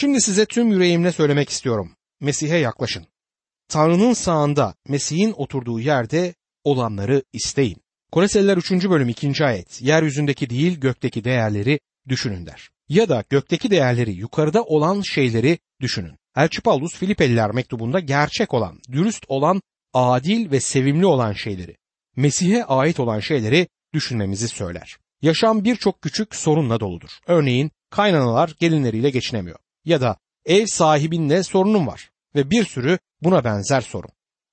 Şimdi size tüm yüreğimle söylemek istiyorum. Mesih'e yaklaşın. Tanrı'nın sağında Mesih'in oturduğu yerde olanları isteyin. Koleseliler 3. bölüm 2. ayet. Yeryüzündeki değil gökteki değerleri düşünün der. Ya da gökteki değerleri yukarıda olan şeyleri düşünün. Elçi Paulus Filipeliler mektubunda gerçek olan, dürüst olan, adil ve sevimli olan şeyleri, Mesih'e ait olan şeyleri düşünmemizi söyler. Yaşam birçok küçük sorunla doludur. Örneğin kaynanalar gelinleriyle geçinemiyor. Ya da ev sahibinle sorunun var ve bir sürü buna benzer sorun.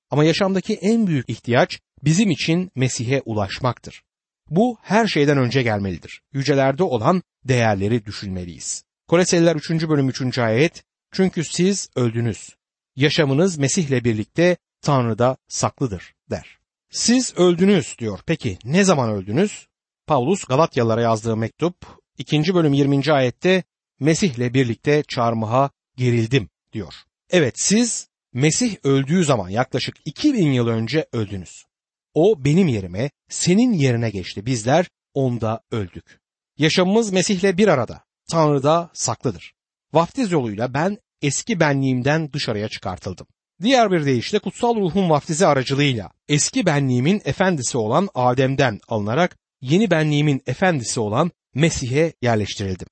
Ama yaşamdaki en büyük ihtiyaç bizim için Mesih'e ulaşmaktır. Bu her şeyden önce gelmelidir. Yücelerde olan değerleri düşünmeliyiz. Koleseliler 3. bölüm 3. ayet Çünkü siz öldünüz. Yaşamınız Mesih'le birlikte Tanrı'da saklıdır der. Siz öldünüz diyor. Peki ne zaman öldünüz? Paulus Galatyalılara yazdığı mektup 2. bölüm 20. ayette Mesih'le birlikte çarmıha gerildim diyor. Evet siz Mesih öldüğü zaman yaklaşık 2000 yıl önce öldünüz. O benim yerime, senin yerine geçti. Bizler onda öldük. Yaşamımız Mesih'le bir arada. Tanrı'da saklıdır. Vaftiz yoluyla ben eski benliğimden dışarıya çıkartıldım. Diğer bir deyişle kutsal ruhun vaftizi aracılığıyla eski benliğimin efendisi olan Adem'den alınarak yeni benliğimin efendisi olan Mesih'e yerleştirildim.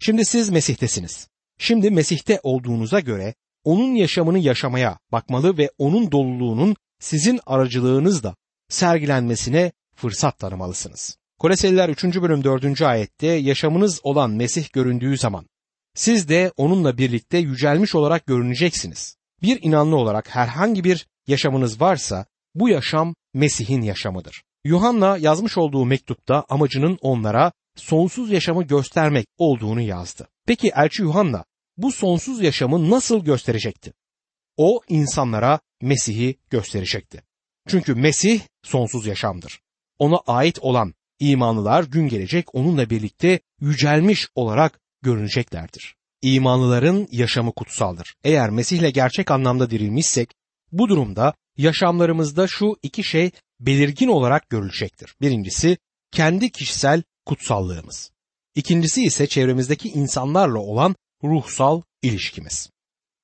Şimdi siz Mesih'tesiniz. Şimdi Mesih'te olduğunuza göre onun yaşamını yaşamaya bakmalı ve onun doluluğunun sizin aracılığınızla sergilenmesine fırsat tanımalısınız. Koleseliler 3. bölüm 4. ayette yaşamınız olan Mesih göründüğü zaman siz de onunla birlikte yücelmiş olarak görüneceksiniz. Bir inanlı olarak herhangi bir yaşamınız varsa bu yaşam Mesih'in yaşamıdır. Yuhanna yazmış olduğu mektupta amacının onlara sonsuz yaşamı göstermek olduğunu yazdı. Peki Elçi Yuhanna bu sonsuz yaşamı nasıl gösterecekti? O insanlara Mesih'i gösterecekti. Çünkü Mesih sonsuz yaşamdır. Ona ait olan imanlılar gün gelecek onunla birlikte yücelmiş olarak görüneceklerdir. İmanlıların yaşamı kutsaldır. Eğer Mesih'le gerçek anlamda dirilmişsek bu durumda yaşamlarımızda şu iki şey belirgin olarak görülecektir. Birincisi kendi kişisel kutsallığımız. İkincisi ise çevremizdeki insanlarla olan ruhsal ilişkimiz.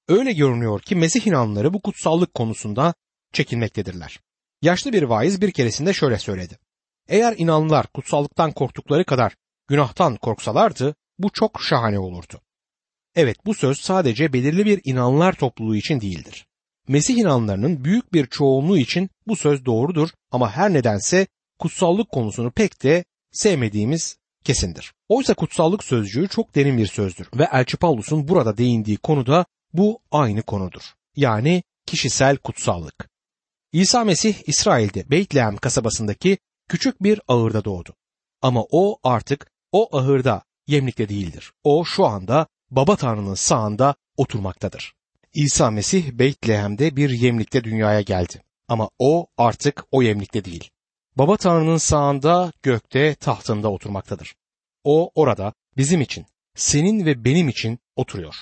Öyle görünüyor ki Mesih inanları bu kutsallık konusunda çekinmektedirler. Yaşlı bir vaiz bir keresinde şöyle söyledi. Eğer inanlılar kutsallıktan korktukları kadar günahtan korksalardı bu çok şahane olurdu. Evet bu söz sadece belirli bir inanlar topluluğu için değildir. Mesih inanlarının büyük bir çoğunluğu için bu söz doğrudur ama her nedense kutsallık konusunu pek de sevmediğimiz kesindir. Oysa kutsallık sözcüğü çok derin bir sözdür ve Elçi Paulus'un burada değindiği konuda bu aynı konudur. Yani kişisel kutsallık. İsa Mesih İsrail'de Beytlehem kasabasındaki küçük bir ahırda doğdu. Ama o artık o ahırda yemlikte değildir. O şu anda Baba Tanrı'nın sağında oturmaktadır. İsa Mesih Beytlehem'de bir yemlikte dünyaya geldi. Ama o artık o yemlikte değil. Baba Tanrı'nın sağında gökte tahtında oturmaktadır. O orada bizim için, senin ve benim için oturuyor.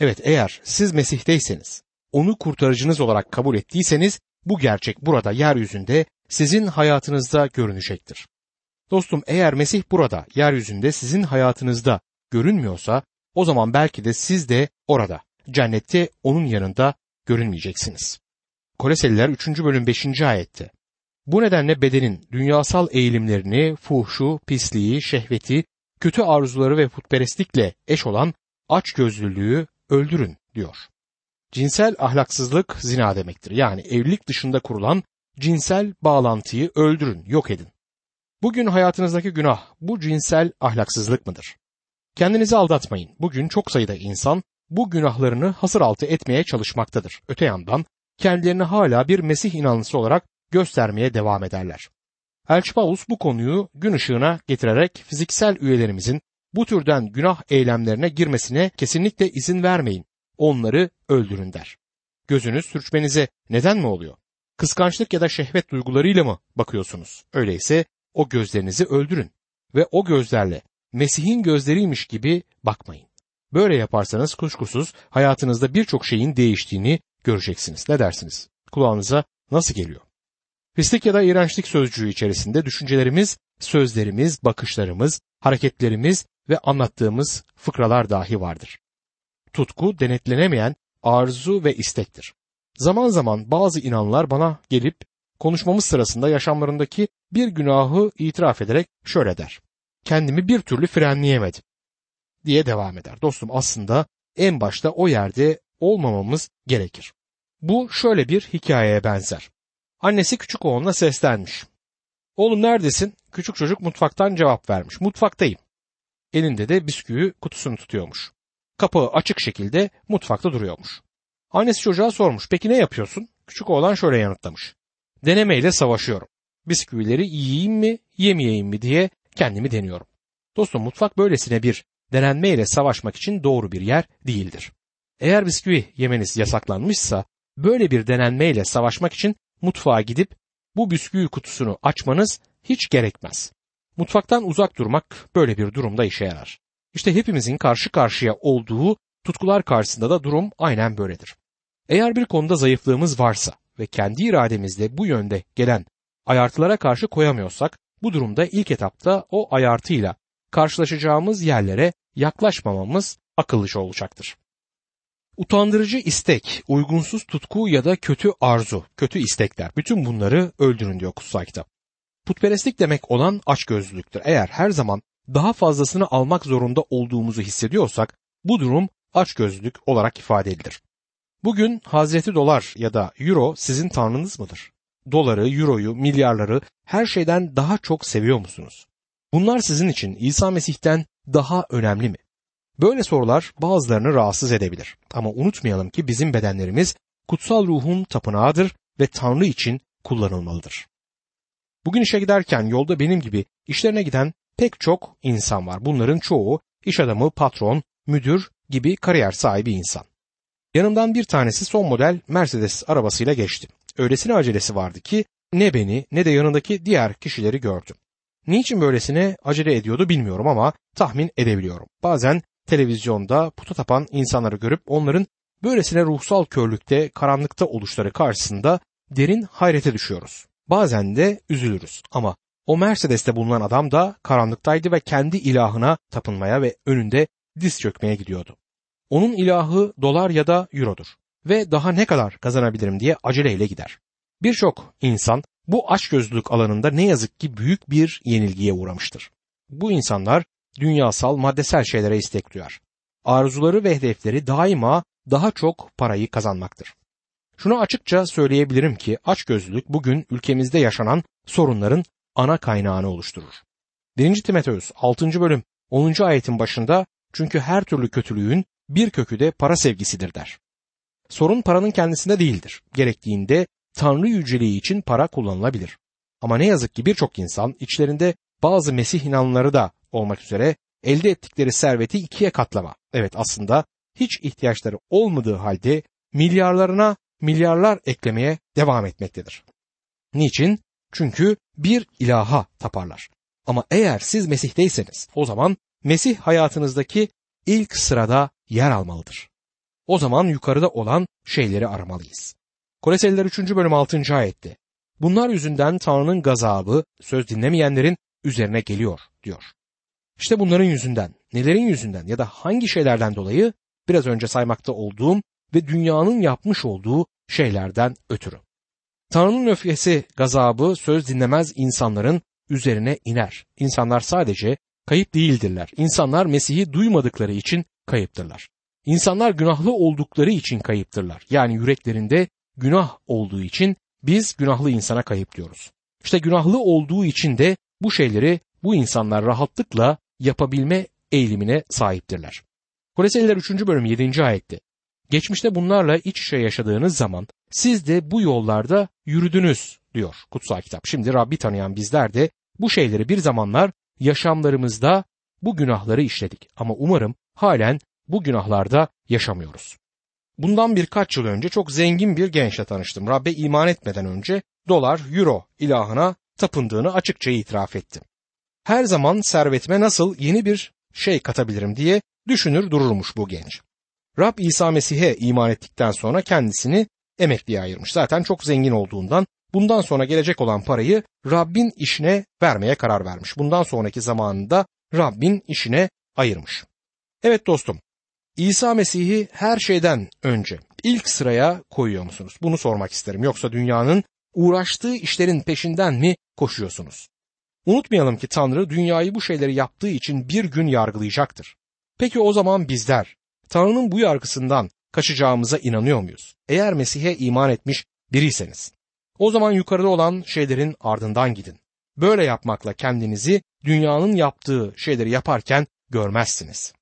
Evet eğer siz Mesih'teyseniz, onu kurtarıcınız olarak kabul ettiyseniz bu gerçek burada yeryüzünde sizin hayatınızda görünecektir. Dostum eğer Mesih burada yeryüzünde sizin hayatınızda görünmüyorsa o zaman belki de siz de orada cennette onun yanında görünmeyeceksiniz. Koleseliler 3. bölüm 5. ayette bu nedenle bedenin dünyasal eğilimlerini, fuhşu, pisliği, şehveti, kötü arzuları ve putperestlikle eş olan açgözlülüğü öldürün diyor. Cinsel ahlaksızlık zina demektir. Yani evlilik dışında kurulan cinsel bağlantıyı öldürün, yok edin. Bugün hayatınızdaki günah bu cinsel ahlaksızlık mıdır? Kendinizi aldatmayın. Bugün çok sayıda insan bu günahlarını hasır altı etmeye çalışmaktadır. Öte yandan kendilerini hala bir Mesih inanlısı olarak göstermeye devam ederler. Elçi Paulus bu konuyu gün ışığına getirerek fiziksel üyelerimizin bu türden günah eylemlerine girmesine kesinlikle izin vermeyin. Onları öldürün der. Gözünüz sürçmenize neden mi oluyor? Kıskançlık ya da şehvet duygularıyla mı bakıyorsunuz? Öyleyse o gözlerinizi öldürün ve o gözlerle Mesih'in gözleriymiş gibi bakmayın. Böyle yaparsanız kuşkusuz hayatınızda birçok şeyin değiştiğini göreceksiniz. Ne dersiniz? Kulağınıza nasıl geliyor? Pislik ya da iğrençlik sözcüğü içerisinde düşüncelerimiz, sözlerimiz, bakışlarımız, hareketlerimiz ve anlattığımız fıkralar dahi vardır. tutku denetlenemeyen arzu ve istektir. Zaman zaman bazı inanlar bana gelip konuşmamız sırasında yaşamlarındaki bir günahı itiraf ederek şöyle der. Kendimi bir türlü frenleyemedim diye devam eder. Dostum aslında en başta o yerde olmamamız gerekir. Bu şöyle bir hikayeye benzer. Annesi küçük oğluna seslenmiş. Oğlum neredesin? Küçük çocuk mutfaktan cevap vermiş. Mutfaktayım. Elinde de bisküvi kutusunu tutuyormuş. Kapağı açık şekilde mutfakta duruyormuş. Annesi çocuğa sormuş. Peki ne yapıyorsun? Küçük oğlan şöyle yanıtlamış. Denemeyle savaşıyorum. Bisküvileri yiyeyim mi, yemeyeyim mi diye kendimi deniyorum. Dostum mutfak böylesine bir denenmeyle savaşmak için doğru bir yer değildir. Eğer bisküvi yemeniz yasaklanmışsa böyle bir denenmeyle savaşmak için mutfağa gidip bu bisküvi kutusunu açmanız hiç gerekmez. Mutfaktan uzak durmak böyle bir durumda işe yarar. İşte hepimizin karşı karşıya olduğu tutkular karşısında da durum aynen böyledir. Eğer bir konuda zayıflığımız varsa ve kendi irademizle bu yönde gelen ayartılara karşı koyamıyorsak bu durumda ilk etapta o ayartıyla karşılaşacağımız yerlere yaklaşmamamız akıllıca olacaktır. Utandırıcı istek, uygunsuz tutku ya da kötü arzu, kötü istekler bütün bunları öldürün diyor kutsal kitap. Putperestlik demek olan açgözlülüktür. Eğer her zaman daha fazlasını almak zorunda olduğumuzu hissediyorsak bu durum açgözlülük olarak ifade edilir. Bugün Hazreti Dolar ya da Euro sizin tanrınız mıdır? Doları, Euro'yu, milyarları her şeyden daha çok seviyor musunuz? Bunlar sizin için İsa Mesih'ten daha önemli mi? Böyle sorular bazılarını rahatsız edebilir. Ama unutmayalım ki bizim bedenlerimiz kutsal ruhun tapınağıdır ve Tanrı için kullanılmalıdır. Bugün işe giderken yolda benim gibi işlerine giden pek çok insan var. Bunların çoğu iş adamı, patron, müdür gibi kariyer sahibi insan. Yanımdan bir tanesi son model Mercedes arabasıyla geçti. Öylesine acelesi vardı ki ne beni ne de yanındaki diğer kişileri gördüm. Niçin böylesine acele ediyordu bilmiyorum ama tahmin edebiliyorum. Bazen televizyonda puta tapan insanları görüp onların böylesine ruhsal körlükte, karanlıkta oluşları karşısında derin hayrete düşüyoruz. Bazen de üzülürüz ama o Mercedes'te bulunan adam da karanlıktaydı ve kendi ilahına tapınmaya ve önünde diz çökmeye gidiyordu. Onun ilahı dolar ya da eurodur ve daha ne kadar kazanabilirim diye aceleyle gider. Birçok insan bu açgözlülük alanında ne yazık ki büyük bir yenilgiye uğramıştır. Bu insanlar dünyasal maddesel şeylere istek duyar. Arzuları ve hedefleri daima daha çok parayı kazanmaktır. Şunu açıkça söyleyebilirim ki açgözlülük bugün ülkemizde yaşanan sorunların ana kaynağını oluşturur. 1. Timoteus 6. bölüm 10. ayetin başında çünkü her türlü kötülüğün bir kökü de para sevgisidir der. Sorun paranın kendisinde değildir. Gerektiğinde Tanrı yüceliği için para kullanılabilir. Ama ne yazık ki birçok insan içlerinde bazı Mesih inanları da olmak üzere elde ettikleri serveti ikiye katlama. Evet aslında hiç ihtiyaçları olmadığı halde milyarlarına milyarlar eklemeye devam etmektedir. Niçin? Çünkü bir ilaha taparlar. Ama eğer siz Mesih'teyseniz o zaman Mesih hayatınızdaki ilk sırada yer almalıdır. O zaman yukarıda olan şeyleri aramalıyız. Koleseliler 3. bölüm 6. ayette. Bunlar yüzünden Tanrı'nın gazabı söz dinlemeyenlerin üzerine geliyor diyor. İşte bunların yüzünden, nelerin yüzünden ya da hangi şeylerden dolayı biraz önce saymakta olduğum ve dünyanın yapmış olduğu şeylerden ötürü. Tanrı'nın öfkesi, gazabı söz dinlemez insanların üzerine iner. İnsanlar sadece kayıp değildirler. İnsanlar Mesih'i duymadıkları için kayıptırlar. İnsanlar günahlı oldukları için kayıptırlar. Yani yüreklerinde günah olduğu için biz günahlı insana kayıp diyoruz. İşte günahlı olduğu için de bu şeyleri bu insanlar rahatlıkla yapabilme eğilimine sahiptirler. Koleseliler 3. bölüm 7. ayette Geçmişte bunlarla iç içe yaşadığınız zaman siz de bu yollarda yürüdünüz diyor kutsal kitap. Şimdi Rabbi tanıyan bizler de bu şeyleri bir zamanlar yaşamlarımızda bu günahları işledik ama umarım halen bu günahlarda yaşamıyoruz. Bundan birkaç yıl önce çok zengin bir gençle tanıştım. Rabbe iman etmeden önce dolar, euro ilahına tapındığını açıkça itiraf etti. Her zaman servetime nasıl yeni bir şey katabilirim diye düşünür dururmuş bu genç. Rab İsa Mesih'e iman ettikten sonra kendisini emekliye ayırmış. Zaten çok zengin olduğundan bundan sonra gelecek olan parayı Rabbin işine vermeye karar vermiş. Bundan sonraki zamanında Rabbin işine ayırmış. Evet dostum, İsa Mesih'i her şeyden önce ilk sıraya koyuyor musunuz? Bunu sormak isterim. Yoksa dünyanın uğraştığı işlerin peşinden mi koşuyorsunuz? Unutmayalım ki Tanrı dünyayı bu şeyleri yaptığı için bir gün yargılayacaktır. Peki o zaman bizler Tanrı'nın bu yargısından kaçacağımıza inanıyor muyuz? Eğer Mesih'e iman etmiş biriyseniz. O zaman yukarıda olan şeylerin ardından gidin. Böyle yapmakla kendinizi dünyanın yaptığı şeyleri yaparken görmezsiniz.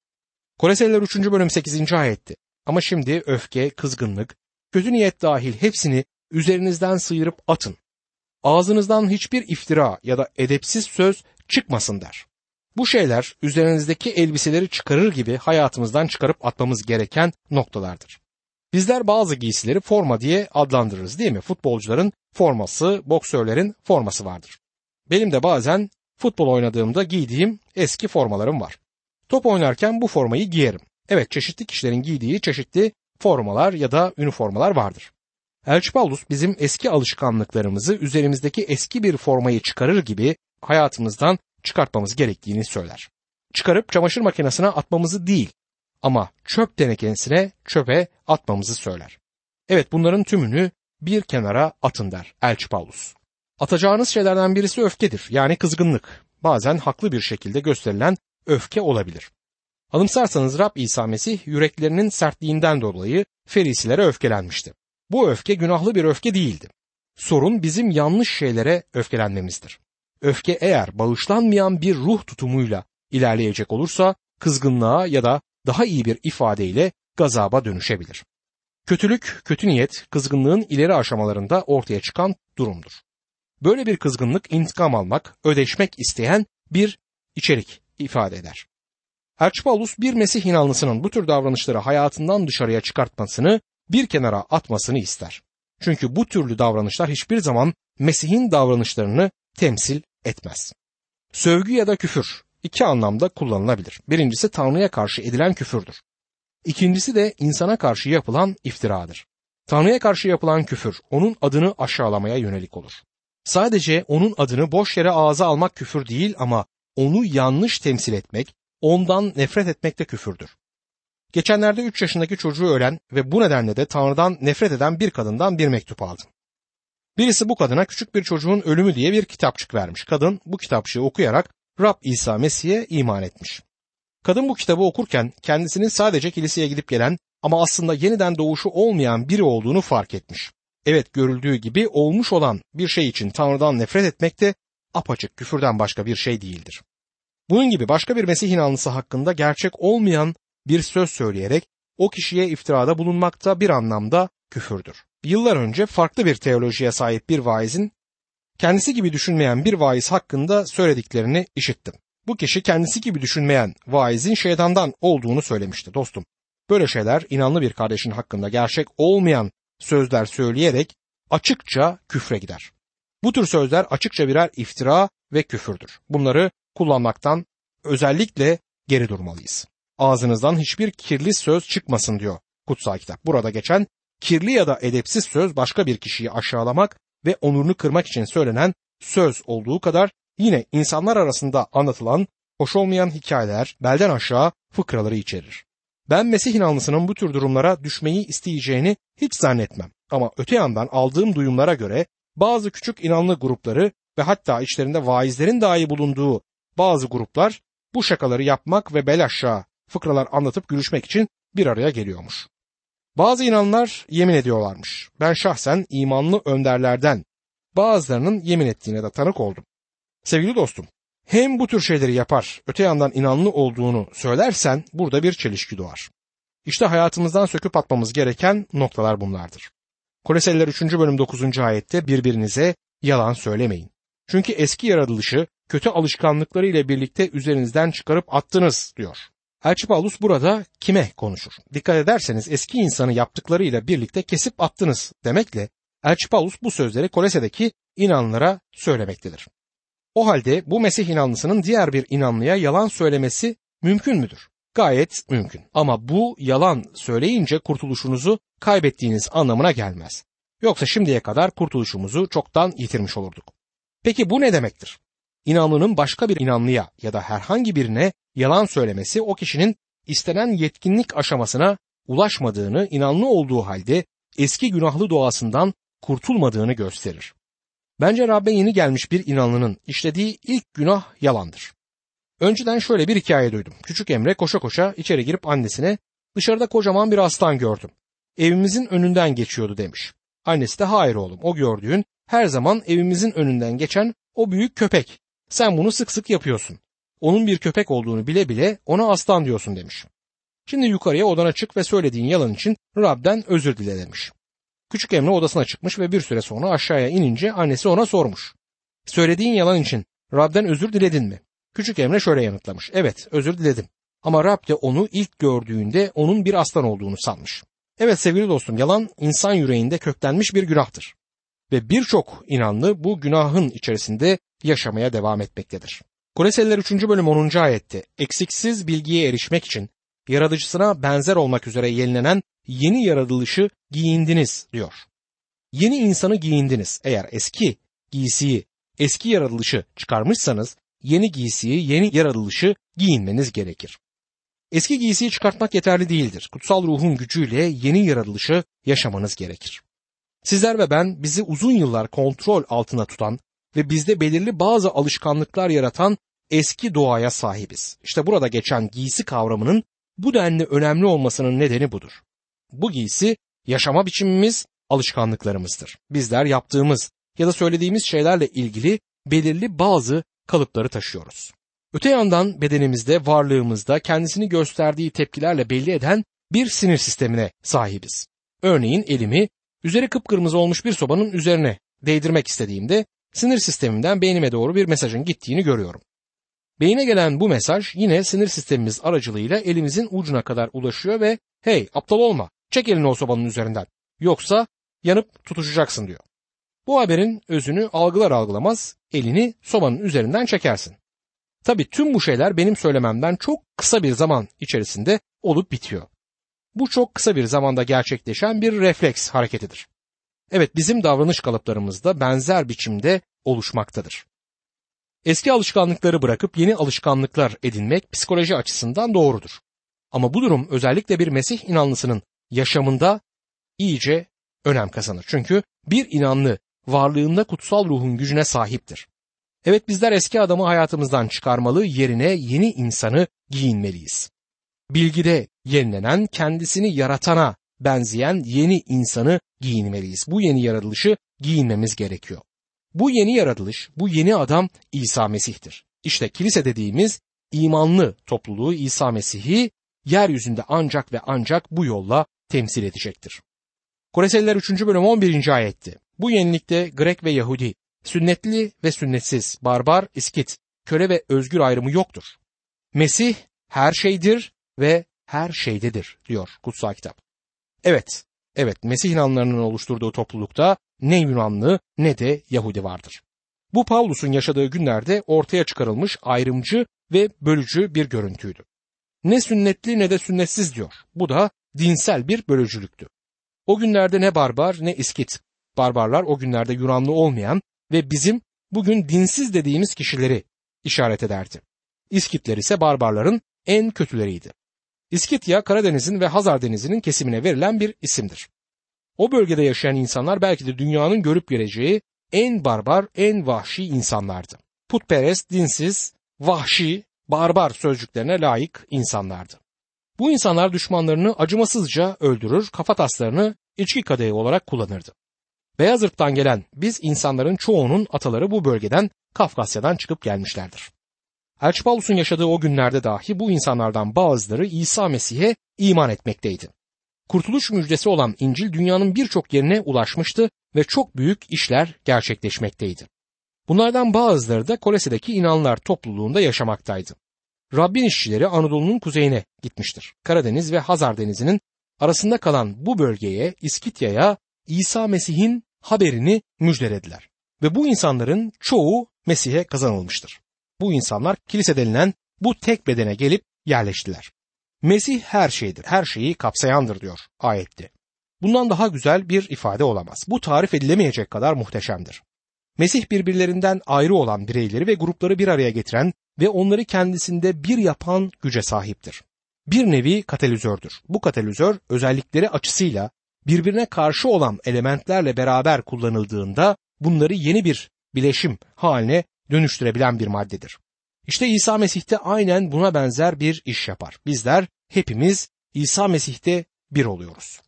Koleseliler 3. bölüm 8. ayetti. Ama şimdi öfke, kızgınlık, kötü niyet dahil hepsini üzerinizden sıyırıp atın. Ağzınızdan hiçbir iftira ya da edepsiz söz çıkmasın der. Bu şeyler üzerinizdeki elbiseleri çıkarır gibi hayatımızdan çıkarıp atmamız gereken noktalardır. Bizler bazı giysileri forma diye adlandırırız değil mi? Futbolcuların forması, boksörlerin forması vardır. Benim de bazen futbol oynadığımda giydiğim eski formalarım var. Top oynarken bu formayı giyerim. Evet çeşitli kişilerin giydiği çeşitli formalar ya da üniformalar vardır. Elçi Paulus bizim eski alışkanlıklarımızı üzerimizdeki eski bir formayı çıkarır gibi hayatımızdan çıkartmamız gerektiğini söyler. Çıkarıp çamaşır makinesine atmamızı değil ama çöp tenekesine çöpe atmamızı söyler. Evet bunların tümünü bir kenara atın der Elçi Paulus. Atacağınız şeylerden birisi öfkedir yani kızgınlık. Bazen haklı bir şekilde gösterilen öfke olabilir. Anımsarsanız Rab İsa Mesih yüreklerinin sertliğinden dolayı ferisilere öfkelenmişti. Bu öfke günahlı bir öfke değildi. Sorun bizim yanlış şeylere öfkelenmemizdir. Öfke eğer bağışlanmayan bir ruh tutumuyla ilerleyecek olursa kızgınlığa ya da daha iyi bir ifadeyle gazaba dönüşebilir. Kötülük, kötü niyet, kızgınlığın ileri aşamalarında ortaya çıkan durumdur. Böyle bir kızgınlık intikam almak, ödeşmek isteyen bir içerik ifade eder. Paulus bir Mesih inanlısının bu tür davranışları hayatından dışarıya çıkartmasını, bir kenara atmasını ister. Çünkü bu türlü davranışlar hiçbir zaman Mesih'in davranışlarını temsil etmez. Sövgü ya da küfür iki anlamda kullanılabilir. Birincisi Tanrı'ya karşı edilen küfürdür. İkincisi de insana karşı yapılan iftiradır. Tanrı'ya karşı yapılan küfür onun adını aşağılamaya yönelik olur. Sadece onun adını boş yere ağza almak küfür değil ama onu yanlış temsil etmek, ondan nefret etmek de küfürdür. Geçenlerde 3 yaşındaki çocuğu ölen ve bu nedenle de Tanrı'dan nefret eden bir kadından bir mektup aldım. Birisi bu kadına küçük bir çocuğun ölümü diye bir kitapçık vermiş. Kadın bu kitapçığı okuyarak Rab İsa Mesih'e iman etmiş. Kadın bu kitabı okurken kendisinin sadece kiliseye gidip gelen ama aslında yeniden doğuşu olmayan biri olduğunu fark etmiş. Evet görüldüğü gibi olmuş olan bir şey için Tanrı'dan nefret etmek de apaçık küfürden başka bir şey değildir. Bunun gibi başka bir Mesih inanlısı hakkında gerçek olmayan bir söz söyleyerek o kişiye iftirada bulunmak da bir anlamda küfürdür. Yıllar önce farklı bir teolojiye sahip bir vaizin kendisi gibi düşünmeyen bir vaiz hakkında söylediklerini işittim. Bu kişi kendisi gibi düşünmeyen vaizin şeytandan olduğunu söylemişti dostum. Böyle şeyler inanlı bir kardeşin hakkında gerçek olmayan sözler söyleyerek açıkça küfre gider. Bu tür sözler açıkça birer iftira ve küfürdür. Bunları kullanmaktan özellikle geri durmalıyız. Ağzınızdan hiçbir kirli söz çıkmasın diyor kutsal kitap. Burada geçen kirli ya da edepsiz söz başka bir kişiyi aşağılamak ve onurunu kırmak için söylenen söz olduğu kadar yine insanlar arasında anlatılan hoş olmayan hikayeler belden aşağı fıkraları içerir. Ben Mesih inanlısının bu tür durumlara düşmeyi isteyeceğini hiç zannetmem. Ama öte yandan aldığım duyumlara göre bazı küçük inanlı grupları ve hatta içlerinde vaizlerin dahi bulunduğu bazı gruplar bu şakaları yapmak ve bel aşağı fıkralar anlatıp gülüşmek için bir araya geliyormuş. Bazı inanlar yemin ediyorlarmış. Ben şahsen imanlı önderlerden bazılarının yemin ettiğine de tanık oldum. Sevgili dostum, hem bu tür şeyleri yapar, öte yandan inanlı olduğunu söylersen burada bir çelişki doğar. İşte hayatımızdan söküp atmamız gereken noktalar bunlardır. Koleseliler 3. bölüm 9. ayette birbirinize yalan söylemeyin. Çünkü eski yaratılışı kötü alışkanlıkları ile birlikte üzerinizden çıkarıp attınız diyor. Elçi Paulus burada kime konuşur? Dikkat ederseniz eski insanı yaptıklarıyla birlikte kesip attınız demekle Elçi Paulus bu sözleri Kolese'deki inanlara söylemektedir. O halde bu Mesih inanlısının diğer bir inanlıya yalan söylemesi mümkün müdür? Gayet mümkün. Ama bu yalan söyleyince kurtuluşunuzu kaybettiğiniz anlamına gelmez. Yoksa şimdiye kadar kurtuluşumuzu çoktan yitirmiş olurduk. Peki bu ne demektir? İnanlının başka bir inanlıya ya da herhangi birine yalan söylemesi o kişinin istenen yetkinlik aşamasına ulaşmadığını inanlı olduğu halde eski günahlı doğasından kurtulmadığını gösterir. Bence Rab'be yeni gelmiş bir inanlının işlediği ilk günah yalandır. Önceden şöyle bir hikaye duydum. Küçük Emre koşa koşa içeri girip annesine dışarıda kocaman bir aslan gördüm. Evimizin önünden geçiyordu demiş. Annesi de hayır oğlum o gördüğün her zaman evimizin önünden geçen o büyük köpek. Sen bunu sık sık yapıyorsun. Onun bir köpek olduğunu bile bile ona aslan diyorsun demiş. Şimdi yukarıya odana çık ve söylediğin yalan için Rab'den özür dile demiş. Küçük Emre odasına çıkmış ve bir süre sonra aşağıya inince annesi ona sormuş. Söylediğin yalan için Rab'den özür diledin mi? Küçük Emre şöyle yanıtlamış. Evet özür diledim. Ama Rab de onu ilk gördüğünde onun bir aslan olduğunu sanmış. Evet sevgili dostum yalan insan yüreğinde köklenmiş bir günahtır. Ve birçok inanlı bu günahın içerisinde yaşamaya devam etmektedir. Koleseliler 3. bölüm 10. ayette eksiksiz bilgiye erişmek için yaratıcısına benzer olmak üzere yenilenen yeni yaratılışı giyindiniz diyor. Yeni insanı giyindiniz. Eğer eski giysiyi, eski yaratılışı çıkarmışsanız yeni giysiyi, yeni yaratılışı giyinmeniz gerekir. Eski giysiyi çıkartmak yeterli değildir. Kutsal ruhun gücüyle yeni yaratılışı yaşamanız gerekir. Sizler ve ben bizi uzun yıllar kontrol altına tutan ve bizde belirli bazı alışkanlıklar yaratan eski doğaya sahibiz. İşte burada geçen giysi kavramının bu denli önemli olmasının nedeni budur. Bu giysi yaşama biçimimiz, alışkanlıklarımızdır. Bizler yaptığımız ya da söylediğimiz şeylerle ilgili belirli bazı kalıpları taşıyoruz. Öte yandan bedenimizde, varlığımızda kendisini gösterdiği tepkilerle belli eden bir sinir sistemine sahibiz. Örneğin elimi üzeri kıpkırmızı olmuş bir sobanın üzerine değdirmek istediğimde sinir sistemimden beynime doğru bir mesajın gittiğini görüyorum. Beyine gelen bu mesaj yine sinir sistemimiz aracılığıyla elimizin ucuna kadar ulaşıyor ve hey aptal olma çek elini o sobanın üzerinden yoksa yanıp tutuşacaksın diyor. Bu haberin özünü algılar algılamaz elini sobanın üzerinden çekersin. Tabi tüm bu şeyler benim söylememden çok kısa bir zaman içerisinde olup bitiyor. Bu çok kısa bir zamanda gerçekleşen bir refleks hareketidir. Evet bizim davranış kalıplarımızda benzer biçimde oluşmaktadır. Eski alışkanlıkları bırakıp yeni alışkanlıklar edinmek psikoloji açısından doğrudur. Ama bu durum özellikle bir Mesih inanlısının yaşamında iyice önem kazanır. Çünkü bir inanlı varlığında kutsal ruhun gücüne sahiptir. Evet bizler eski adamı hayatımızdan çıkarmalı, yerine yeni insanı giyinmeliyiz. Bilgide yenilenen, kendisini yaratana benzeyen yeni insanı giyinmeliyiz. Bu yeni yaratılışı giyinmemiz gerekiyor. Bu yeni yaratılış, bu yeni adam İsa Mesih'tir. İşte kilise dediğimiz imanlı topluluğu İsa Mesih'i yeryüzünde ancak ve ancak bu yolla temsil edecektir. Koreseliler 3. bölüm 11. ayetti. Bu yenilikte Grek ve Yahudi, sünnetli ve sünnetsiz, barbar, iskit, köle ve özgür ayrımı yoktur. Mesih her şeydir ve her şeydedir diyor kutsal kitap. Evet, evet Mesih inanlarının oluşturduğu toplulukta ne Yunanlı ne de Yahudi vardır. Bu Pavlus'un yaşadığı günlerde ortaya çıkarılmış ayrımcı ve bölücü bir görüntüydü. Ne sünnetli ne de sünnetsiz diyor. Bu da dinsel bir bölücülüktü. O günlerde ne barbar ne iskit. Barbarlar o günlerde Yunanlı olmayan ve bizim bugün dinsiz dediğimiz kişileri işaret ederdi. İskitler ise barbarların en kötüleriydi. İskitya Karadeniz'in ve Hazar Denizi'nin kesimine verilen bir isimdir. O bölgede yaşayan insanlar belki de dünyanın görüp göreceği en barbar, en vahşi insanlardı. Putperest, dinsiz, vahşi, barbar sözcüklerine layık insanlardı. Bu insanlar düşmanlarını acımasızca öldürür, kafataslarını içki kadehi olarak kullanırdı. Beyaz ırktan gelen biz insanların çoğunun ataları bu bölgeden Kafkasya'dan çıkıp gelmişlerdir. Elçi Paulus'un yaşadığı o günlerde dahi bu insanlardan bazıları İsa Mesih'e iman etmekteydi. Kurtuluş müjdesi olan İncil dünyanın birçok yerine ulaşmıştı ve çok büyük işler gerçekleşmekteydi. Bunlardan bazıları da Kolese'deki inanlar topluluğunda yaşamaktaydı. Rabbin işçileri Anadolu'nun kuzeyine gitmiştir. Karadeniz ve Hazar Denizi'nin arasında kalan bu bölgeye, İskitya'ya İsa Mesih'in haberini müjdelediler. Ve bu insanların çoğu Mesih'e kazanılmıştır. Bu insanlar kilise denilen bu tek bedene gelip yerleştiler. Mesih her şeydir, her şeyi kapsayandır diyor ayette. Bundan daha güzel bir ifade olamaz. Bu tarif edilemeyecek kadar muhteşemdir. Mesih birbirlerinden ayrı olan bireyleri ve grupları bir araya getiren ve onları kendisinde bir yapan güce sahiptir. bir nevi katalizördür. Bu katalizör özellikleri açısıyla birbirine karşı olan elementlerle beraber kullanıldığında bunları yeni bir bileşim haline dönüştürebilen bir maddedir. İşte İsa Mesih'te aynen buna benzer bir iş yapar. Bizler hepimiz İsa Mesih'te bir oluyoruz.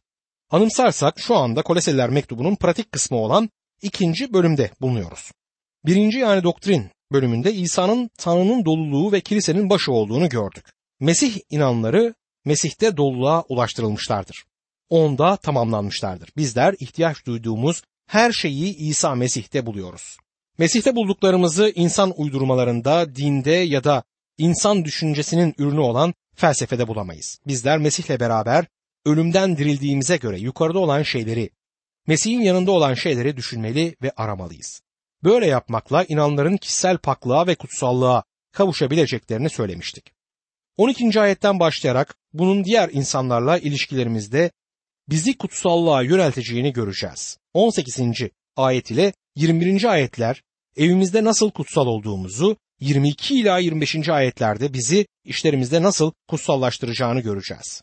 Anımsarsak şu anda Koleseliler mektubunun pratik kısmı olan ikinci bölümde bulunuyoruz. Birinci yani doktrin bölümünde İsa'nın Tanrı'nın doluluğu ve kilisenin başı olduğunu gördük. Mesih inanları Mesih'te doluluğa ulaştırılmışlardır. Onda tamamlanmışlardır. Bizler ihtiyaç duyduğumuz her şeyi İsa Mesih'te buluyoruz. Mesih'te bulduklarımızı insan uydurmalarında, dinde ya da insan düşüncesinin ürünü olan felsefede bulamayız. Bizler Mesih'le beraber ölümden dirildiğimize göre yukarıda olan şeyleri, Mesih'in yanında olan şeyleri düşünmeli ve aramalıyız. Böyle yapmakla inanların kişisel paklığa ve kutsallığa kavuşabileceklerini söylemiştik. 12. ayetten başlayarak bunun diğer insanlarla ilişkilerimizde bizi kutsallığa yönelteceğini göreceğiz. 18. ayet ile 21. ayetler evimizde nasıl kutsal olduğumuzu, 22 ila 25. ayetlerde bizi işlerimizde nasıl kutsallaştıracağını göreceğiz.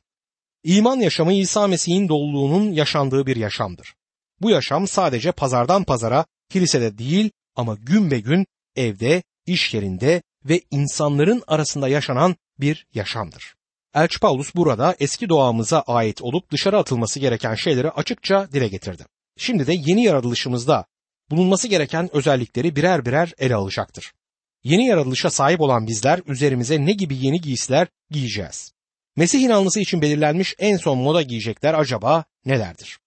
İman yaşamı İsa Mesih'in doluluğunun yaşandığı bir yaşamdır. Bu yaşam sadece pazardan pazara, kilisede değil ama gün be gün evde, iş yerinde ve insanların arasında yaşanan bir yaşamdır. Elçi Paulus burada eski doğamıza ait olup dışarı atılması gereken şeyleri açıkça dile getirdi. Şimdi de yeni yaratılışımızda bulunması gereken özellikleri birer birer ele alacaktır. Yeni yaratılışa sahip olan bizler üzerimize ne gibi yeni giysiler giyeceğiz? Mesih inanlısı için belirlenmiş en son moda giyecekler acaba nelerdir?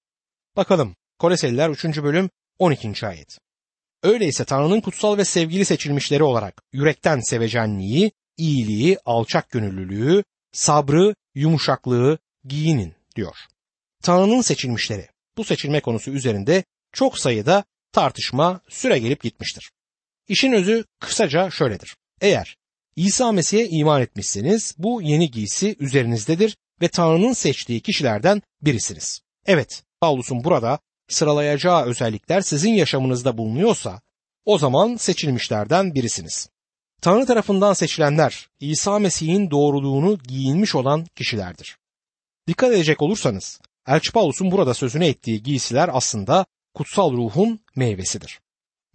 Bakalım Koleseliler 3. bölüm 12. ayet. Öyleyse Tanrı'nın kutsal ve sevgili seçilmişleri olarak yürekten sevecenliği, iyiliği, alçak gönüllülüğü, sabrı, yumuşaklığı giyinin diyor. Tanrı'nın seçilmişleri bu seçilme konusu üzerinde çok sayıda tartışma süre gelip gitmiştir. İşin özü kısaca şöyledir. Eğer İsa Mesih'e iman etmişseniz bu yeni giysi üzerinizdedir ve Tanrı'nın seçtiği kişilerden birisiniz. Evet, Paulus'un burada sıralayacağı özellikler sizin yaşamınızda bulunuyorsa o zaman seçilmişlerden birisiniz. Tanrı tarafından seçilenler İsa Mesih'in doğruluğunu giyinmiş olan kişilerdir. Dikkat edecek olursanız Elçi Paulus'un burada sözüne ettiği giysiler aslında kutsal ruhun meyvesidir.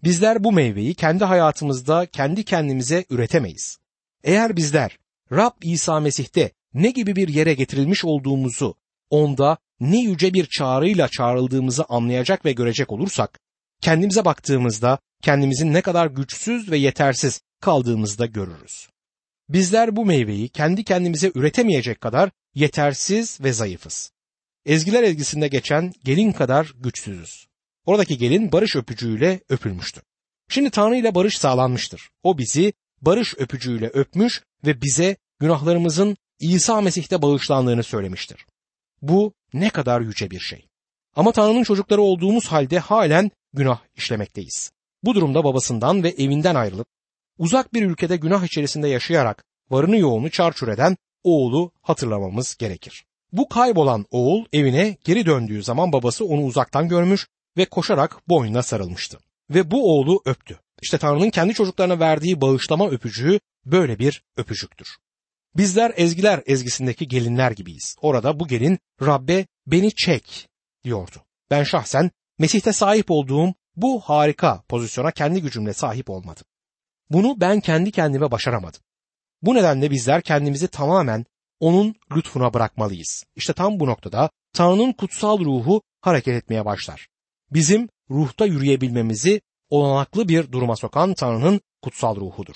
Bizler bu meyveyi kendi hayatımızda kendi kendimize üretemeyiz. Eğer bizler Rab İsa Mesih'te ne gibi bir yere getirilmiş olduğumuzu, onda ne yüce bir çağrıyla çağrıldığımızı anlayacak ve görecek olursak, kendimize baktığımızda kendimizin ne kadar güçsüz ve yetersiz kaldığımızda görürüz. Bizler bu meyveyi kendi kendimize üretemeyecek kadar yetersiz ve zayıfız. Ezgiler ezgisinde geçen gelin kadar güçsüzüz. Oradaki gelin barış öpücüğüyle öpülmüştü. Şimdi Tanrı ile barış sağlanmıştır. O bizi barış öpücüğüyle öpmüş ve bize günahlarımızın İsa Mesih'te bağışlandığını söylemiştir. Bu ne kadar yüce bir şey. Ama Tanrı'nın çocukları olduğumuz halde halen günah işlemekteyiz. Bu durumda babasından ve evinden ayrılıp uzak bir ülkede günah içerisinde yaşayarak varını yoğunu çarçur eden oğlu hatırlamamız gerekir. Bu kaybolan oğul evine geri döndüğü zaman babası onu uzaktan görmüş ve koşarak boynuna sarılmıştı. Ve bu oğlu öptü. İşte Tanrı'nın kendi çocuklarına verdiği bağışlama öpücüğü böyle bir öpücüktür. Bizler ezgiler ezgisindeki gelinler gibiyiz. Orada bu gelin Rabbe beni çek diyordu. Ben şahsen Mesih'te sahip olduğum bu harika pozisyona kendi gücümle sahip olmadım. Bunu ben kendi kendime başaramadım. Bu nedenle bizler kendimizi tamamen onun lütfuna bırakmalıyız. İşte tam bu noktada Tanrı'nın kutsal ruhu hareket etmeye başlar. Bizim ruhta yürüyebilmemizi olanaklı bir duruma sokan Tanrı'nın kutsal ruhudur.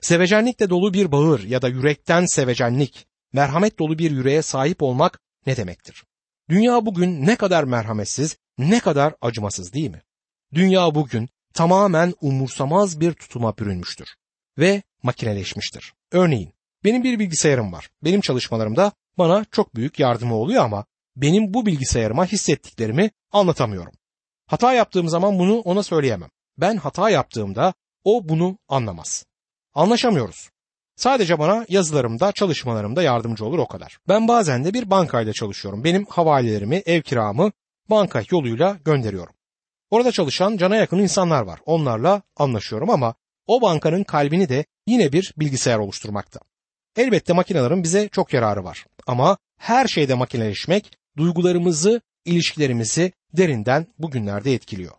Sevecenlikle dolu bir bağır ya da yürekten sevecenlik, merhamet dolu bir yüreğe sahip olmak ne demektir? Dünya bugün ne kadar merhametsiz, ne kadar acımasız değil mi? Dünya bugün tamamen umursamaz bir tutuma bürünmüştür ve makineleşmiştir. Örneğin benim bir bilgisayarım var. Benim çalışmalarımda bana çok büyük yardımı oluyor ama benim bu bilgisayarıma hissettiklerimi anlatamıyorum. Hata yaptığım zaman bunu ona söyleyemem. Ben hata yaptığımda o bunu anlamaz. Anlaşamıyoruz. Sadece bana yazılarımda, çalışmalarımda yardımcı olur o kadar. Ben bazen de bir bankayla çalışıyorum. Benim havalelerimi, ev kiramı banka yoluyla gönderiyorum. Orada çalışan cana yakın insanlar var. Onlarla anlaşıyorum ama o bankanın kalbini de yine bir bilgisayar oluşturmakta. Elbette makinelerin bize çok yararı var. Ama her şeyde makineleşmek duygularımızı, ilişkilerimizi derinden bugünlerde etkiliyor.